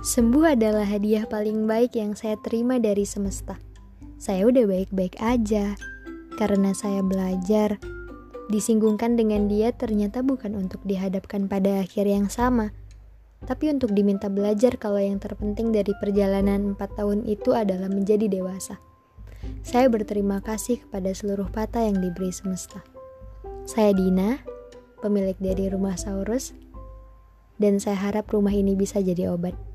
Sembuh adalah hadiah paling baik yang saya terima dari semesta. Saya udah baik-baik aja karena saya belajar. Disinggungkan dengan dia ternyata bukan untuk dihadapkan pada akhir yang sama, tapi untuk diminta belajar kalau yang terpenting dari perjalanan empat tahun itu adalah menjadi dewasa. Saya berterima kasih kepada seluruh patah yang diberi semesta. Saya Dina, pemilik dari rumah Saurus, dan saya harap rumah ini bisa jadi obat.